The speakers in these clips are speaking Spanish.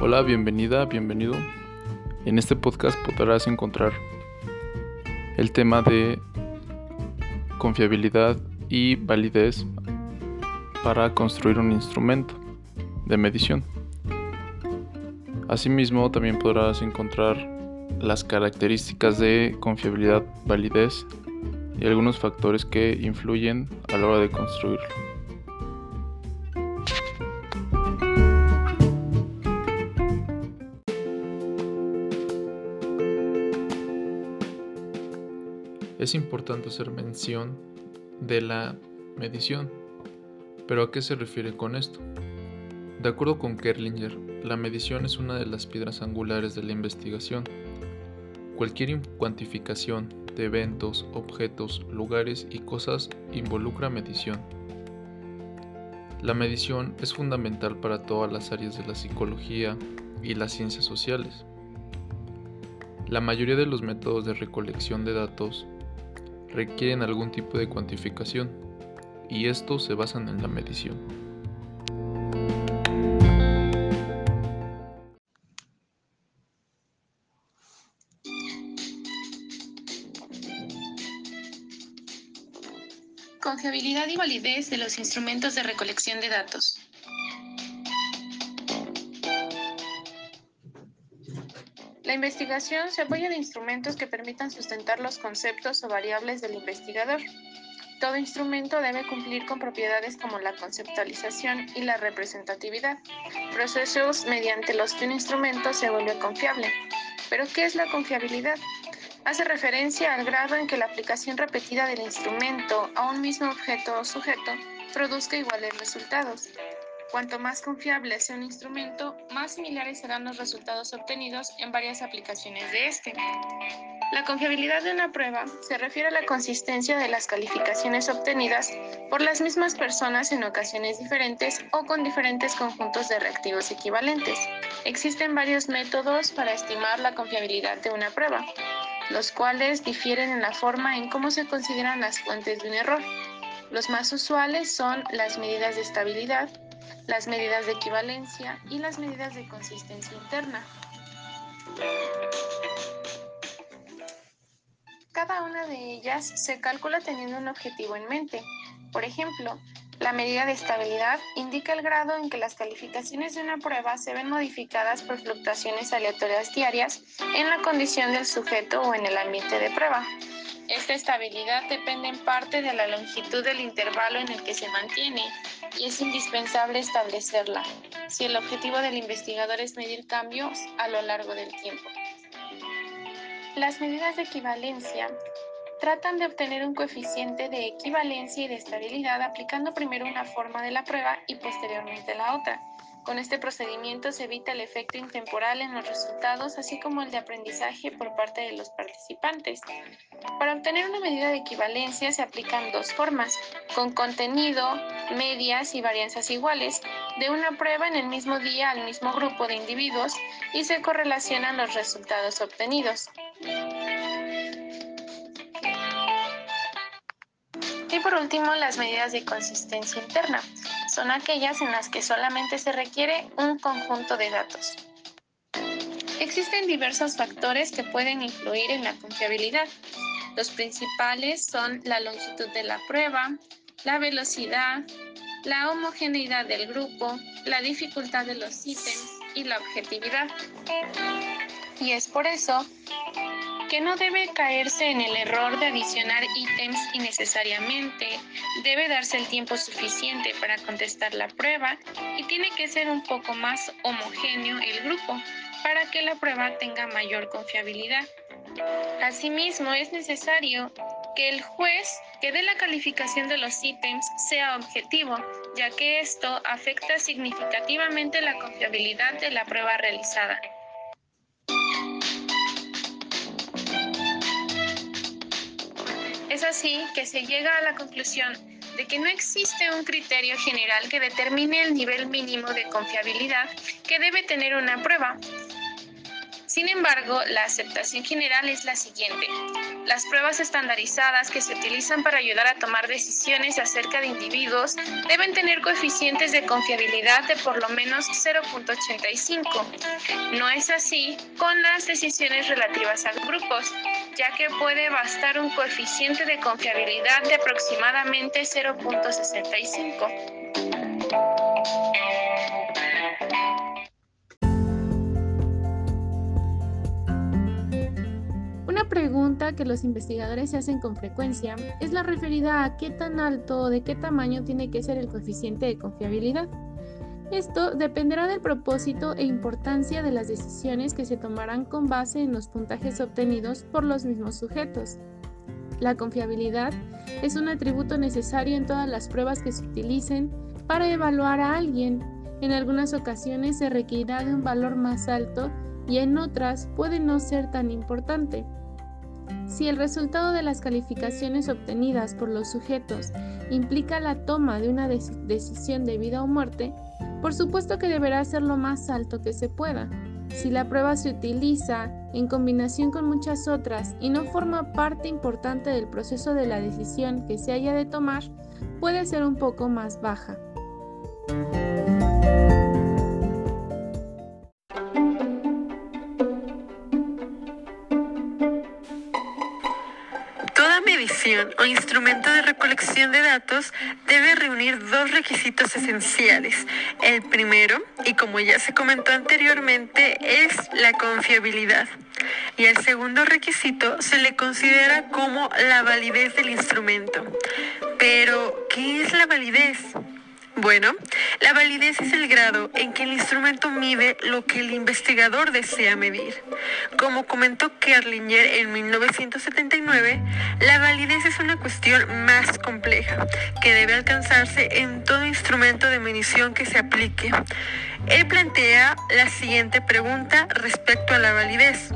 Hola, bienvenida, bienvenido. En este podcast podrás encontrar el tema de confiabilidad y validez para construir un instrumento de medición. Asimismo, también podrás encontrar las características de confiabilidad, validez y algunos factores que influyen a la hora de construirlo. Es importante hacer mención de la medición, pero ¿a qué se refiere con esto? De acuerdo con Kerlinger, la medición es una de las piedras angulares de la investigación. Cualquier cuantificación de eventos, objetos, lugares y cosas involucra medición. La medición es fundamental para todas las áreas de la psicología y las ciencias sociales. La mayoría de los métodos de recolección de datos requieren algún tipo de cuantificación y estos se basan en la medición. Confiabilidad y validez de los instrumentos de recolección de datos. La investigación se apoya de instrumentos que permitan sustentar los conceptos o variables del investigador. Todo instrumento debe cumplir con propiedades como la conceptualización y la representatividad, procesos mediante los que un instrumento se vuelve confiable. Pero, ¿qué es la confiabilidad? Hace referencia al grado en que la aplicación repetida del instrumento a un mismo objeto o sujeto produzca iguales resultados. Cuanto más confiable sea un instrumento, más similares serán los resultados obtenidos en varias aplicaciones de este. La confiabilidad de una prueba se refiere a la consistencia de las calificaciones obtenidas por las mismas personas en ocasiones diferentes o con diferentes conjuntos de reactivos equivalentes. Existen varios métodos para estimar la confiabilidad de una prueba, los cuales difieren en la forma en cómo se consideran las fuentes de un error. Los más usuales son las medidas de estabilidad, las medidas de equivalencia y las medidas de consistencia interna. Cada una de ellas se calcula teniendo un objetivo en mente. Por ejemplo, la medida de estabilidad indica el grado en que las calificaciones de una prueba se ven modificadas por fluctuaciones aleatorias diarias en la condición del sujeto o en el ambiente de prueba. Esta estabilidad depende en parte de la longitud del intervalo en el que se mantiene y es indispensable establecerla si el objetivo del investigador es medir cambios a lo largo del tiempo. Las medidas de equivalencia tratan de obtener un coeficiente de equivalencia y de estabilidad aplicando primero una forma de la prueba y posteriormente la otra. Con este procedimiento se evita el efecto intemporal en los resultados, así como el de aprendizaje por parte de los participantes. Para obtener una medida de equivalencia se aplican dos formas, con contenido, medias y varianzas iguales, de una prueba en el mismo día al mismo grupo de individuos y se correlacionan los resultados obtenidos. Y por último, las medidas de consistencia interna son aquellas en las que solamente se requiere un conjunto de datos. Existen diversos factores que pueden influir en la confiabilidad. Los principales son la longitud de la prueba, la velocidad, la homogeneidad del grupo, la dificultad de los ítems y la objetividad. Y es por eso que no debe caerse en el error de adicionar ítems innecesariamente, debe darse el tiempo suficiente para contestar la prueba y tiene que ser un poco más homogéneo el grupo para que la prueba tenga mayor confiabilidad. Asimismo, es necesario que el juez que dé la calificación de los ítems sea objetivo, ya que esto afecta significativamente la confiabilidad de la prueba realizada. Es así que se llega a la conclusión de que no existe un criterio general que determine el nivel mínimo de confiabilidad que debe tener una prueba. Sin embargo, la aceptación general es la siguiente. Las pruebas estandarizadas que se utilizan para ayudar a tomar decisiones acerca de individuos deben tener coeficientes de confiabilidad de por lo menos 0.85. No es así con las decisiones relativas a grupos, ya que puede bastar un coeficiente de confiabilidad de aproximadamente 0.65. pregunta que los investigadores se hacen con frecuencia es la referida a qué tan alto o de qué tamaño tiene que ser el coeficiente de confiabilidad. Esto dependerá del propósito e importancia de las decisiones que se tomarán con base en los puntajes obtenidos por los mismos sujetos. La confiabilidad es un atributo necesario en todas las pruebas que se utilicen para evaluar a alguien. En algunas ocasiones se requerirá de un valor más alto y en otras puede no ser tan importante. Si el resultado de las calificaciones obtenidas por los sujetos implica la toma de una decisión de vida o muerte, por supuesto que deberá ser lo más alto que se pueda. Si la prueba se utiliza en combinación con muchas otras y no forma parte importante del proceso de la decisión que se haya de tomar, puede ser un poco más baja. O instrumento de recolección de datos debe reunir dos requisitos esenciales. El primero, y como ya se comentó anteriormente, es la confiabilidad. Y el segundo requisito se le considera como la validez del instrumento. Pero, ¿qué es la validez? Bueno, la validez es el grado en que el instrumento mide lo que el investigador desea medir. Como comentó Kerlinger en 1979, la validez es una cuestión más compleja que debe alcanzarse en todo instrumento de medición que se aplique. Él plantea la siguiente pregunta respecto a la validez.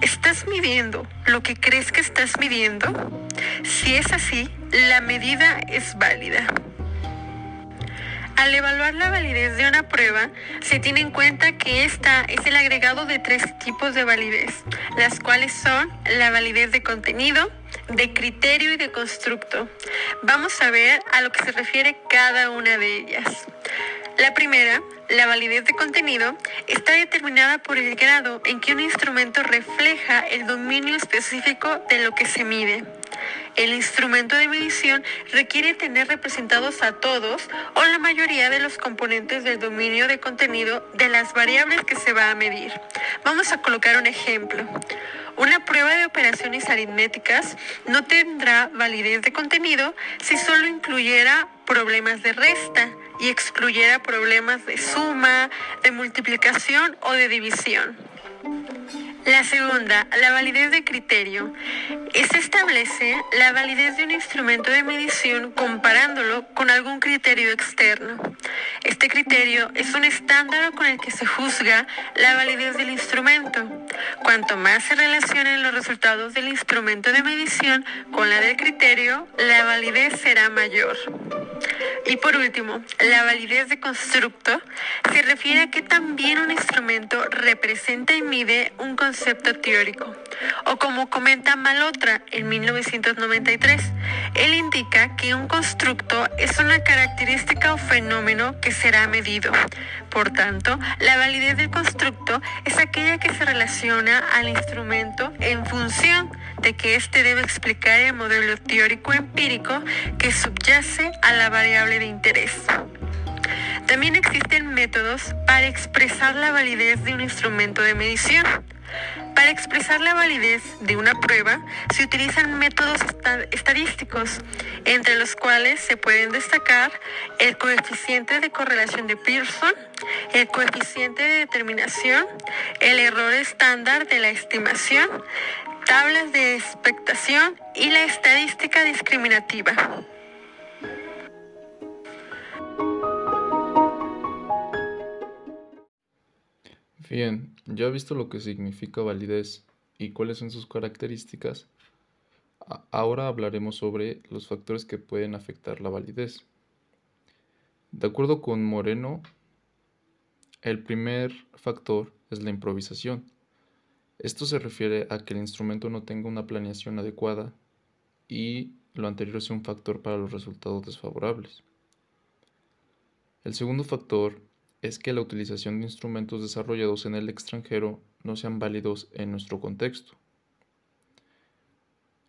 ¿Estás midiendo lo que crees que estás midiendo? Si es así, la medida es válida. Al evaluar la validez de una prueba, se tiene en cuenta que esta es el agregado de tres tipos de validez, las cuales son la validez de contenido, de criterio y de constructo. Vamos a ver a lo que se refiere cada una de ellas. La primera, la validez de contenido, está determinada por el grado en que un instrumento refleja el dominio específico de lo que se mide. El instrumento de medición requiere tener representados a todos o la mayoría de los componentes del dominio de contenido de las variables que se va a medir. Vamos a colocar un ejemplo. Una prueba de operaciones aritméticas no tendrá validez de contenido si solo incluyera problemas de resta y excluyera problemas de suma, de multiplicación o de división. La segunda, la validez de criterio. Esta establece la validez de un instrumento de medición comparándolo con algún criterio externo. Este criterio es un estándar con el que se juzga la validez del instrumento. Cuanto más se relacionen los resultados del instrumento de medición con la del criterio, la validez será mayor. Y por último, la validez de constructo se refiere a que también un instrumento representa y mide un concepto teórico. O como comenta Malotra en 1993, él indica que un constructo es una característica o fenómeno que será medido. Por tanto, la validez del constructo es aquella que se relaciona al instrumento en función de que éste debe explicar el modelo teórico empírico que subyace a la variable de interés. También existen métodos para expresar la validez de un instrumento de medición. Para expresar la validez de una prueba se utilizan métodos estadísticos, entre los cuales se pueden destacar el coeficiente de correlación de Pearson, el coeficiente de determinación, el error estándar de la estimación, tablas de expectación y la estadística discriminativa. Bien, ya visto lo que significa validez y cuáles son sus características, ahora hablaremos sobre los factores que pueden afectar la validez. De acuerdo con Moreno, el primer factor es la improvisación. Esto se refiere a que el instrumento no tenga una planeación adecuada y lo anterior sea un factor para los resultados desfavorables. El segundo factor es que la utilización de instrumentos desarrollados en el extranjero no sean válidos en nuestro contexto.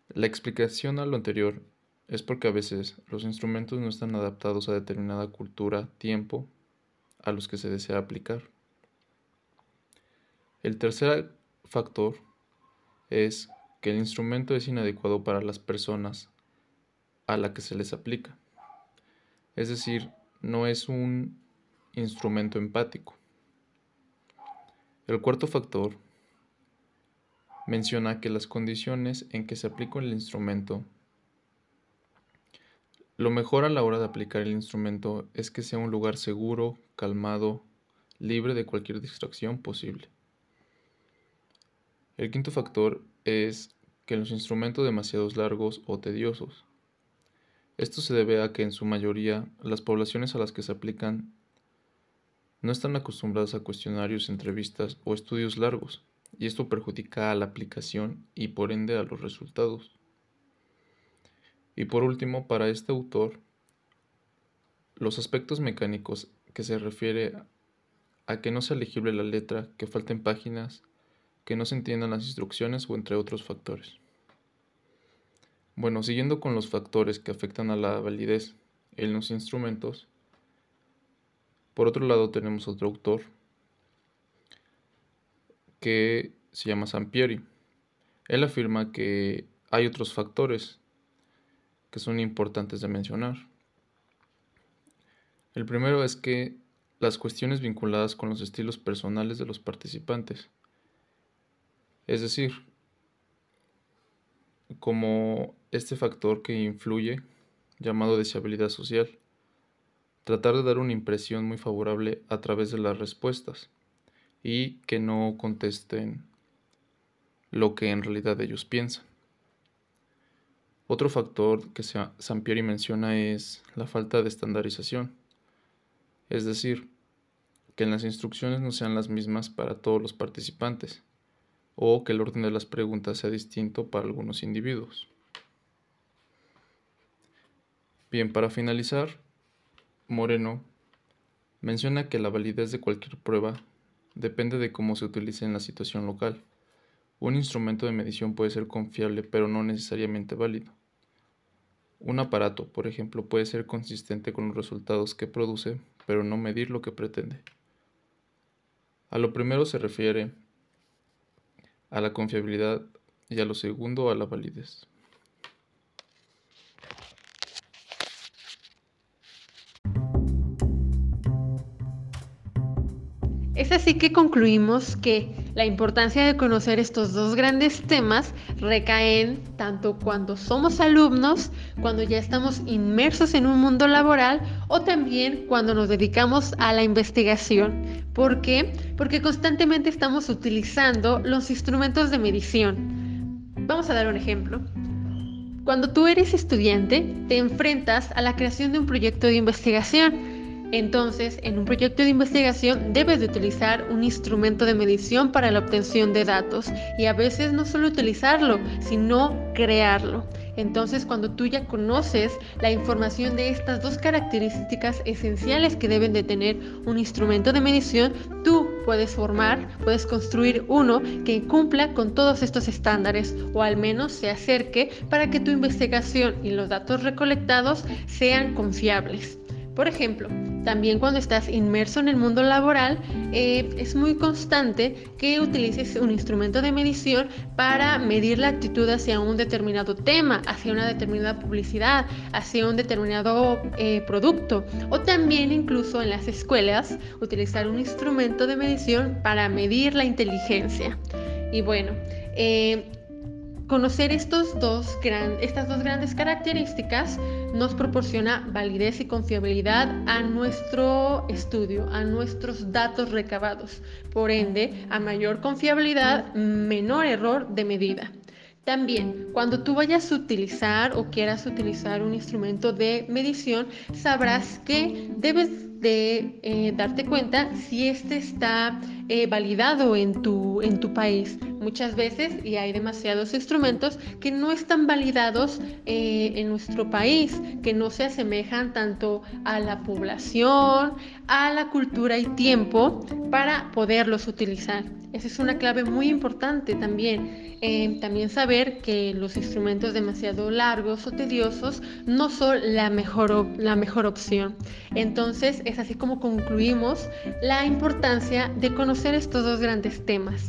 La explicación a lo anterior es porque a veces los instrumentos no están adaptados a determinada cultura, tiempo, a los que se desea aplicar. El tercer factor es que el instrumento es inadecuado para las personas a la que se les aplica. Es decir, no es un instrumento empático. El cuarto factor menciona que las condiciones en que se aplica el instrumento lo mejor a la hora de aplicar el instrumento es que sea un lugar seguro, calmado, libre de cualquier distracción posible. El quinto factor es que los instrumentos demasiados largos o tediosos. Esto se debe a que en su mayoría las poblaciones a las que se aplican no están acostumbradas a cuestionarios, entrevistas o estudios largos, y esto perjudica a la aplicación y por ende a los resultados. Y por último, para este autor, los aspectos mecánicos que se refiere a que no sea legible la letra, que falten páginas, que no se entiendan las instrucciones o entre otros factores. Bueno, siguiendo con los factores que afectan a la validez en los instrumentos, por otro lado tenemos otro autor que se llama Sampieri. Él afirma que hay otros factores que son importantes de mencionar. El primero es que las cuestiones vinculadas con los estilos personales de los participantes. Es decir, como este factor que influye, llamado deseabilidad social. Tratar de dar una impresión muy favorable a través de las respuestas y que no contesten lo que en realidad ellos piensan. Otro factor que Sampieri menciona es la falta de estandarización, es decir, que las instrucciones no sean las mismas para todos los participantes o que el orden de las preguntas sea distinto para algunos individuos. Bien, para finalizar, Moreno menciona que la validez de cualquier prueba depende de cómo se utilice en la situación local. Un instrumento de medición puede ser confiable pero no necesariamente válido. Un aparato, por ejemplo, puede ser consistente con los resultados que produce, pero no medir lo que pretende. A lo primero se refiere a la confiabilidad y a lo segundo a la validez. Es así que concluimos que la importancia de conocer estos dos grandes temas recaen tanto cuando somos alumnos, cuando ya estamos inmersos en un mundo laboral o también cuando nos dedicamos a la investigación. ¿Por qué? Porque constantemente estamos utilizando los instrumentos de medición. Vamos a dar un ejemplo. Cuando tú eres estudiante, te enfrentas a la creación de un proyecto de investigación entonces, en un proyecto de investigación debes de utilizar un instrumento de medición para la obtención de datos y a veces no solo utilizarlo, sino crearlo. Entonces, cuando tú ya conoces la información de estas dos características esenciales que deben de tener un instrumento de medición, tú puedes formar, puedes construir uno que cumpla con todos estos estándares o al menos se acerque para que tu investigación y los datos recolectados sean confiables. Por ejemplo, también cuando estás inmerso en el mundo laboral, eh, es muy constante que utilices un instrumento de medición para medir la actitud hacia un determinado tema, hacia una determinada publicidad, hacia un determinado eh, producto. O también incluso en las escuelas, utilizar un instrumento de medición para medir la inteligencia. Y bueno, eh, Conocer estas dos grandes características nos proporciona validez y confiabilidad a nuestro estudio, a nuestros datos recabados. Por ende, a mayor confiabilidad, menor error de medida. También, cuando tú vayas a utilizar o quieras utilizar un instrumento de medición, sabrás que debes de eh, darte cuenta si este está eh, validado en tu, en tu país. Muchas veces, y hay demasiados instrumentos que no están validados eh, en nuestro país, que no se asemejan tanto a la población, a la cultura y tiempo para poderlos utilizar. Esa es una clave muy importante también. Eh, también saber que los instrumentos demasiado largos o tediosos no son la mejor, la mejor opción. Entonces es así como concluimos la importancia de conocer estos dos grandes temas.